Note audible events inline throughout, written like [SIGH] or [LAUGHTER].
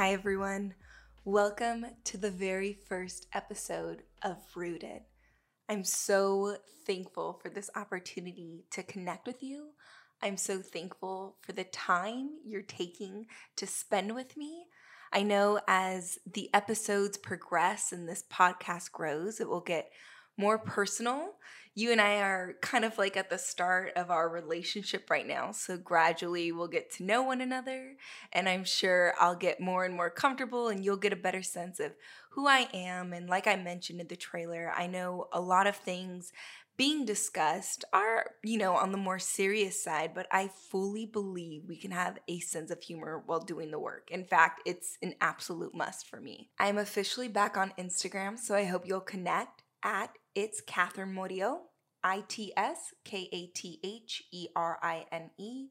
Hi, everyone. Welcome to the very first episode of Rooted. I'm so thankful for this opportunity to connect with you. I'm so thankful for the time you're taking to spend with me. I know as the episodes progress and this podcast grows, it will get more personal. You and I are kind of like at the start of our relationship right now. So gradually we'll get to know one another. And I'm sure I'll get more and more comfortable and you'll get a better sense of who I am. And like I mentioned in the trailer, I know a lot of things being discussed are, you know, on the more serious side, but I fully believe we can have a sense of humor while doing the work. In fact, it's an absolute must for me. I'm officially back on Instagram, so I hope you'll connect at it's Katherine Murillo, I T S K A T H E R I N E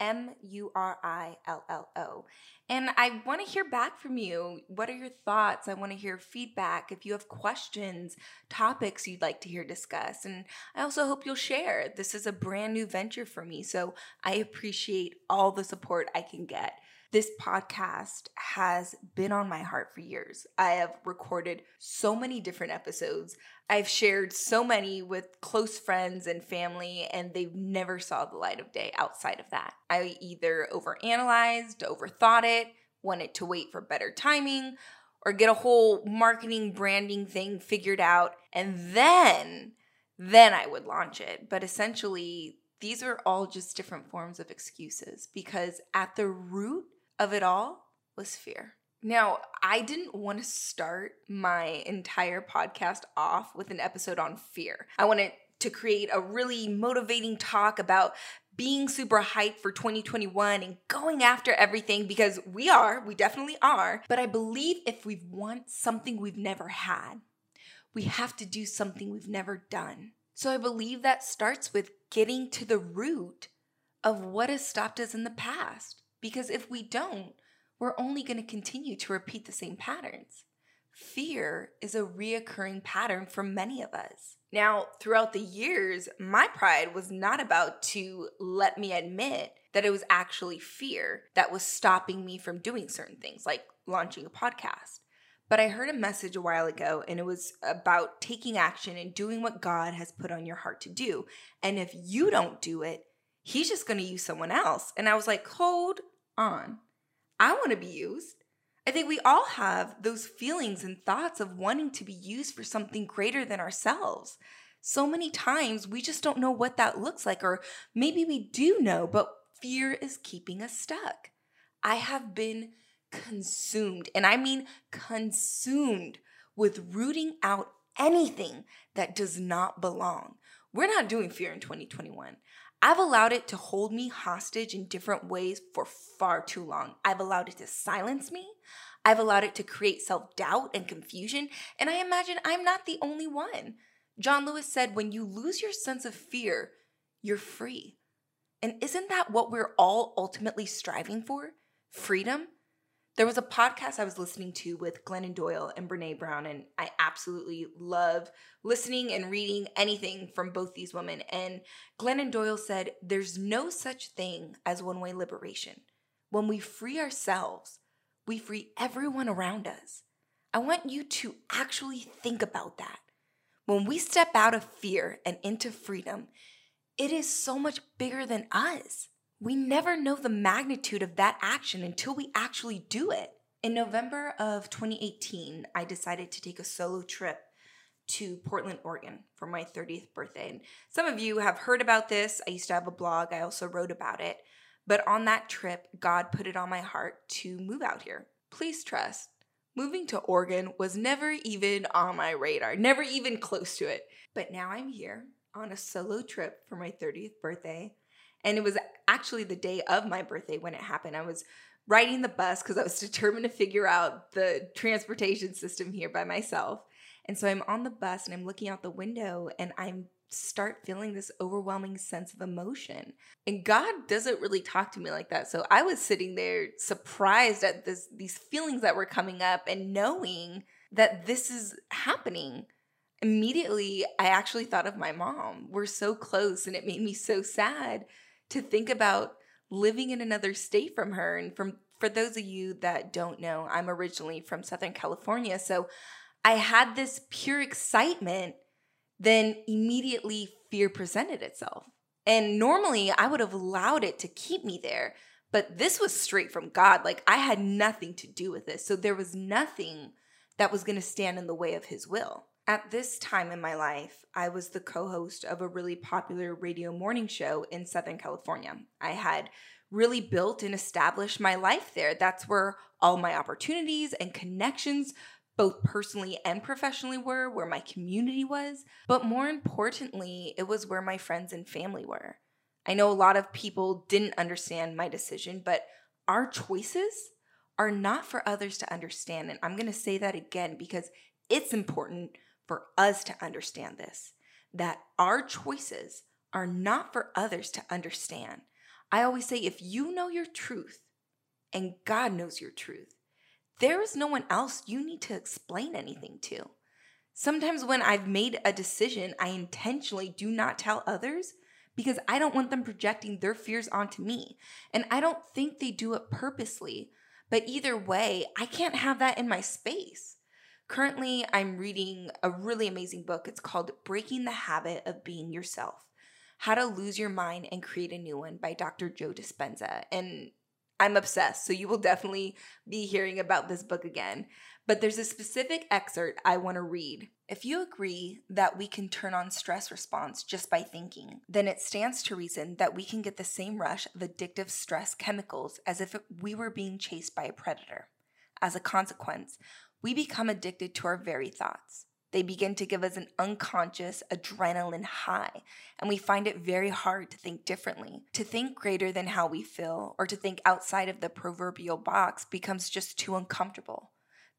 M U R I L L O. And I want to hear back from you. What are your thoughts? I want to hear feedback. If you have questions, topics you'd like to hear discussed. And I also hope you'll share. This is a brand new venture for me. So I appreciate all the support I can get. This podcast has been on my heart for years. I have recorded so many different episodes. I've shared so many with close friends and family, and they've never saw the light of day outside of that. I either overanalyzed, overthought it, wanted to wait for better timing, or get a whole marketing branding thing figured out, and then then I would launch it. But essentially, these are all just different forms of excuses because at the root of it all was fear. Now, I didn't want to start my entire podcast off with an episode on fear. I wanted to create a really motivating talk about being super hyped for 2021 and going after everything because we are, we definitely are. But I believe if we want something we've never had, we have to do something we've never done. So I believe that starts with getting to the root of what has stopped us in the past. Because if we don't, we're only going to continue to repeat the same patterns. Fear is a reoccurring pattern for many of us. Now, throughout the years, my pride was not about to let me admit that it was actually fear that was stopping me from doing certain things, like launching a podcast. But I heard a message a while ago, and it was about taking action and doing what God has put on your heart to do. And if you don't do it, He's just going to use someone else. And I was like, hold on. I want to be used. I think we all have those feelings and thoughts of wanting to be used for something greater than ourselves. So many times we just don't know what that looks like, or maybe we do know, but fear is keeping us stuck. I have been consumed, and I mean consumed with rooting out anything that does not belong. We're not doing fear in 2021. I've allowed it to hold me hostage in different ways for far too long. I've allowed it to silence me. I've allowed it to create self doubt and confusion. And I imagine I'm not the only one. John Lewis said, when you lose your sense of fear, you're free. And isn't that what we're all ultimately striving for? Freedom? There was a podcast I was listening to with Glennon Doyle and Brene Brown, and I absolutely love listening and reading anything from both these women. And Glennon Doyle said, There's no such thing as one way liberation. When we free ourselves, we free everyone around us. I want you to actually think about that. When we step out of fear and into freedom, it is so much bigger than us we never know the magnitude of that action until we actually do it. In November of 2018, I decided to take a solo trip to Portland, Oregon for my 30th birthday. And some of you have heard about this. I used to have a blog, I also wrote about it. But on that trip, God put it on my heart to move out here. Please trust, moving to Oregon was never even on my radar, never even close to it. But now I'm here on a solo trip for my 30th birthday. And it was actually the day of my birthday when it happened. I was riding the bus because I was [LAUGHS] determined to figure out the transportation system here by myself. And so I'm on the bus and I'm looking out the window and I'm start feeling this overwhelming sense of emotion. And God doesn't really talk to me like that. So I was sitting there surprised at this these feelings that were coming up and knowing that this is happening. Immediately, I actually thought of my mom. We're so close and it made me so sad to think about living in another state from her and from For those of you that don't know, I'm originally from Southern California. So I had this pure excitement, then immediately fear presented itself. And normally I would have allowed it to keep me there. But this was straight from God. Like I had nothing to do with this. So there was nothing that was going to stand in the way of his will. At this time in my life, I was the co host of a really popular radio morning show in Southern California. I had really built and established my life there. That's where all my opportunities and connections, both personally and professionally, were, where my community was. But more importantly, it was where my friends and family were. I know a lot of people didn't understand my decision, but our choices are not for others to understand. And I'm going to say that again because it's important for us to understand this that our choices are not for others to understand. I always say if you know your truth and God knows your truth, there is no one else you need to explain anything to. Sometimes when I've made a decision, I intentionally do not tell others because I don't want them projecting their fears onto me. And I don't think they do it purposely. But either way, I can't have that in my space. Currently, I'm reading a really amazing book. It's called Breaking the Habit of Being Yourself How to Lose Your Mind and Create a New One by Dr. Joe Dispenza. And I'm obsessed, so you will definitely be hearing about this book again. But there's a specific excerpt I want to read. If you agree that we can turn on stress response just by thinking, then it stands to reason that we can get the same rush of addictive stress chemicals as if we were being chased by a predator. As a consequence, we become addicted to our very thoughts. They begin to give us an unconscious adrenaline high, and we find it very hard to think differently. To think greater than how we feel or to think outside of the proverbial box becomes just too uncomfortable.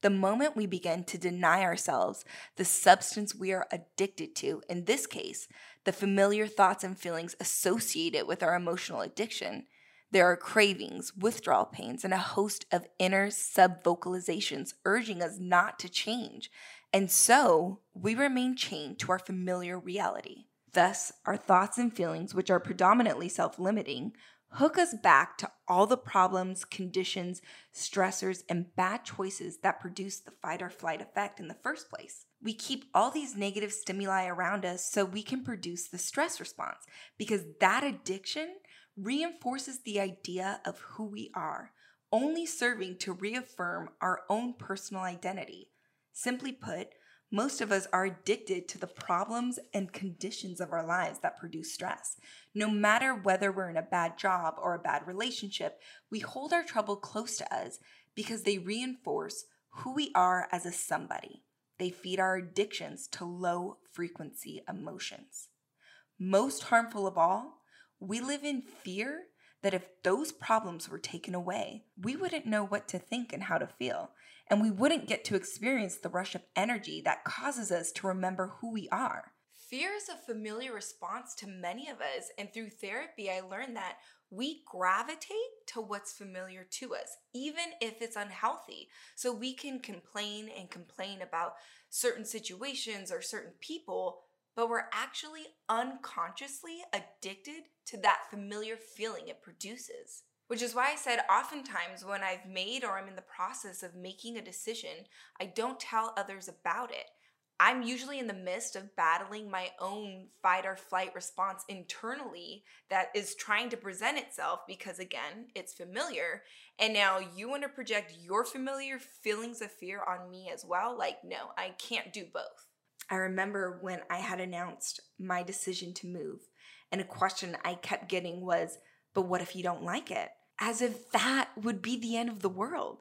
The moment we begin to deny ourselves the substance we are addicted to, in this case, the familiar thoughts and feelings associated with our emotional addiction, there are cravings, withdrawal pains, and a host of inner subvocalizations urging us not to change. And so we remain chained to our familiar reality. Thus, our thoughts and feelings, which are predominantly self limiting, hook us back to all the problems, conditions, stressors, and bad choices that produce the fight or flight effect in the first place. We keep all these negative stimuli around us so we can produce the stress response because that addiction reinforces the idea of who we are, only serving to reaffirm our own personal identity. Simply put, most of us are addicted to the problems and conditions of our lives that produce stress. No matter whether we're in a bad job or a bad relationship, we hold our trouble close to us because they reinforce who we are as a somebody. They feed our addictions to low frequency emotions. Most harmful of all, we live in fear that if those problems were taken away, we wouldn't know what to think and how to feel and we wouldn't get to experience the rush of energy that causes us to remember who we are. Fear is a familiar response to many of us, and through therapy, I learned that we gravitate to what's familiar to us, even if it's unhealthy. So we can complain and complain about certain situations or certain people, but we're actually unconsciously addicted to that familiar feeling it produces. Which is why I said oftentimes when I've made or I'm in the process of making a decision, I don't tell others about it. I'm usually in the midst of battling my own fight or flight response internally that is trying to present itself because, again, it's familiar. And now you want to project your familiar feelings of fear on me as well? Like, no, I can't do both. I remember when I had announced my decision to move, and a question I kept getting was, but what if you don't like it? as if that would be the end of the world.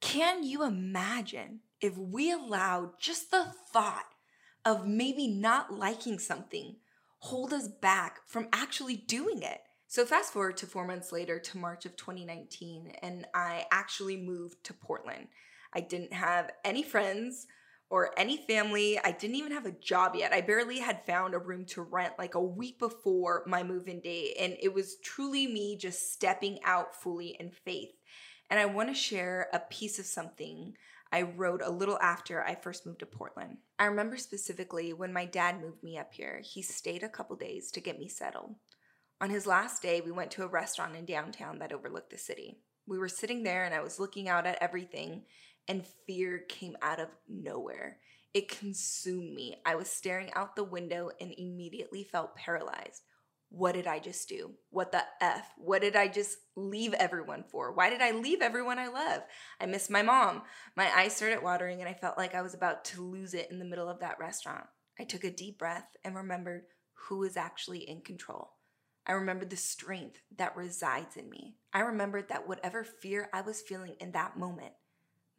Can you imagine if we allowed just the thought of maybe not liking something hold us back from actually doing it? So, fast forward to four months later to March of 2019, and I actually moved to Portland. I didn't have any friends or any family. I didn't even have a job yet. I barely had found a room to rent like a week before my move in date. And it was truly me just stepping out fully in faith. And I want to share a piece of something I wrote a little after I first moved to Portland. I remember specifically when my dad moved me up here, he stayed a couple days to get me settled. On his last day, we went to a restaurant in downtown that overlooked the city. We were sitting there and I was looking out at everything, and fear came out of nowhere. It consumed me. I was staring out the window and immediately felt paralyzed. What did I just do? What the F? What did I just leave everyone for? Why did I leave everyone I love? I miss my mom. My eyes started watering and I felt like I was about to lose it in the middle of that restaurant. I took a deep breath and remembered who is actually in control. I remembered the strength that resides in me. I remembered that whatever fear I was feeling in that moment,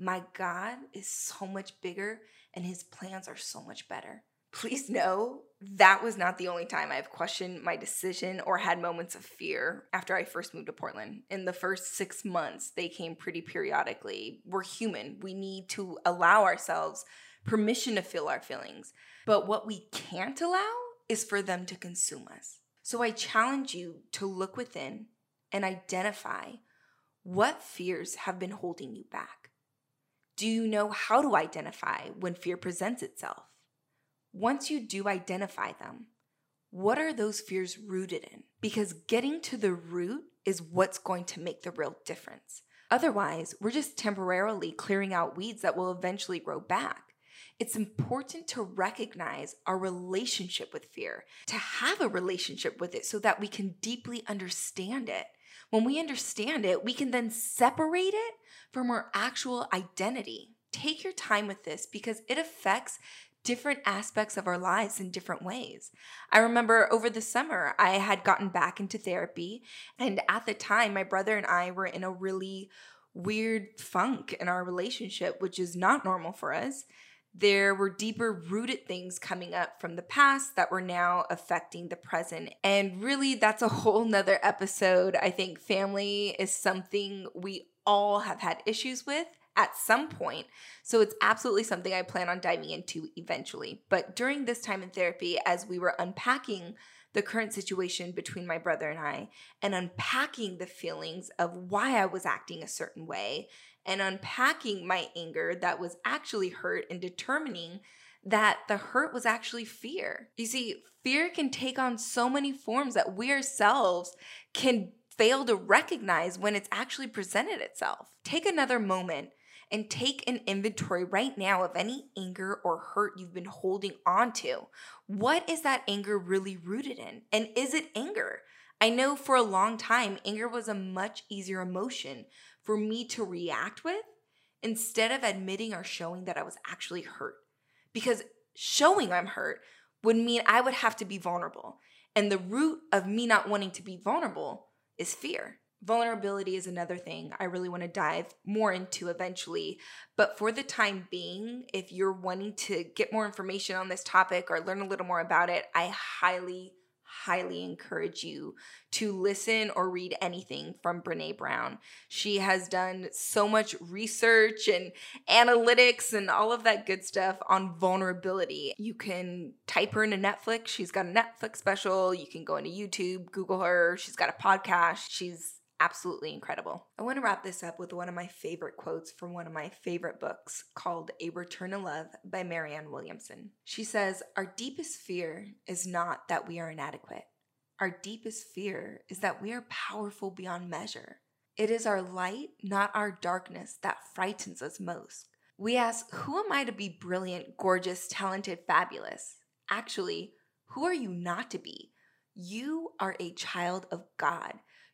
my God is so much bigger and his plans are so much better. Please know that was not the only time I've questioned my decision or had moments of fear after I first moved to Portland. In the first six months, they came pretty periodically. We're human, we need to allow ourselves permission to feel our feelings. But what we can't allow is for them to consume us. So I challenge you to look within and identify what fears have been holding you back. Do you know how to identify when fear presents itself? Once you do identify them, what are those fears rooted in? Because getting to the root is what's going to make the real difference. Otherwise, we're just temporarily clearing out weeds that will eventually grow back. It's important to recognize our relationship with fear, to have a relationship with it so that we can deeply understand it. When we understand it, we can then separate it from our actual identity. Take your time with this because it affects different aspects of our lives in different ways. I remember over the summer, I had gotten back into therapy, and at the time, my brother and I were in a really weird funk in our relationship, which is not normal for us. There were deeper rooted things coming up from the past that were now affecting the present. And really, that's a [LAUGHS] whole nother episode. I think family is something we all have had issues with at some point. So it's absolutely something I plan on diving into eventually. But during this time in therapy, as we were unpacking the current situation between my brother and I and unpacking the feelings of why I was acting a certain way and unpacking my anger that was actually hurt and determining that the hurt was actually fear. You see, fear can take on so many forms that we ourselves can fail to recognize when it's actually presented itself. Take another moment and take an inventory right now of any anger or hurt you've been holding on to. What is that anger really rooted in? And is it anger? I know for a long time, anger was a much easier emotion for me to react with instead of admitting or showing that I was actually hurt. Because showing I'm hurt would mean I would have to be vulnerable. And the root of me not wanting to be vulnerable is fear. Vulnerability is another thing I really want to dive more into eventually. But for the time being, if you're wanting to get more information on this topic or learn a little more about it, I highly, highly encourage you to listen or read anything from Brene Brown. She has done so much research and analytics and all of that good stuff on vulnerability. You can type her into Netflix. She's got a Netflix special. You can go into YouTube, Google her. She's got a podcast. She's absolutely incredible. I want to wrap this up with one of my favorite quotes from one of my favorite books called A Return to Love by Marianne Williamson. She says, Our deepest fear is not that we are inadequate. Our deepest fear is that we are powerful beyond measure. It is our light, not our darkness, that frightens us most. We ask, Who am I to be brilliant, gorgeous, talented, fabulous? Actually, who are you not to be? You are a child of God.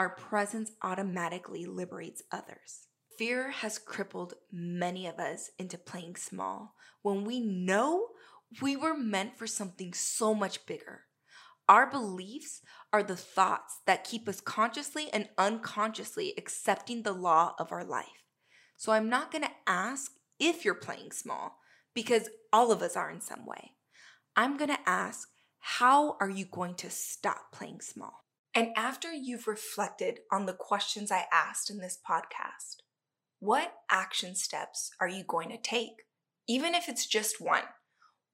our presence automatically liberates others. Fear has crippled many of us into playing small when we know we were meant for something so much bigger. Our beliefs are the thoughts that keep us consciously and unconsciously accepting the law of our life. So I'm not going to ask if you're playing small because all of us are in some way. I'm going to ask, how are you going to stop playing small? And after you've reflected on the questions I asked in this podcast, what action steps are you going to take? Even if it's just one,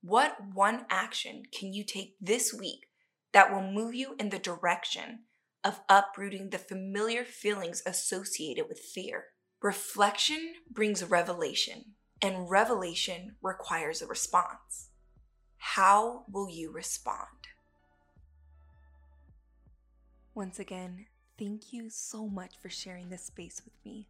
what one action can you take this week that will move you in the direction of uprooting the familiar feelings associated with fear? Reflection brings revelation, and revelation requires a response. How will you respond? Once again, thank you so much for sharing this space with me.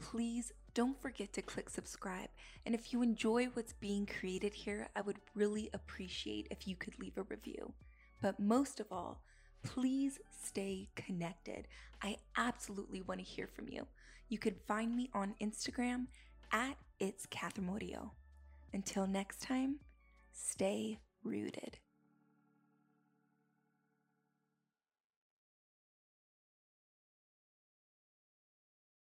Please don't forget to click subscribe. And if you enjoy what's being created here, I would really appreciate if you could leave a review. But most of all, please stay connected. I absolutely want to hear from you. You can find me on Instagram at It's Katherine Murillo. Until next time, stay rooted.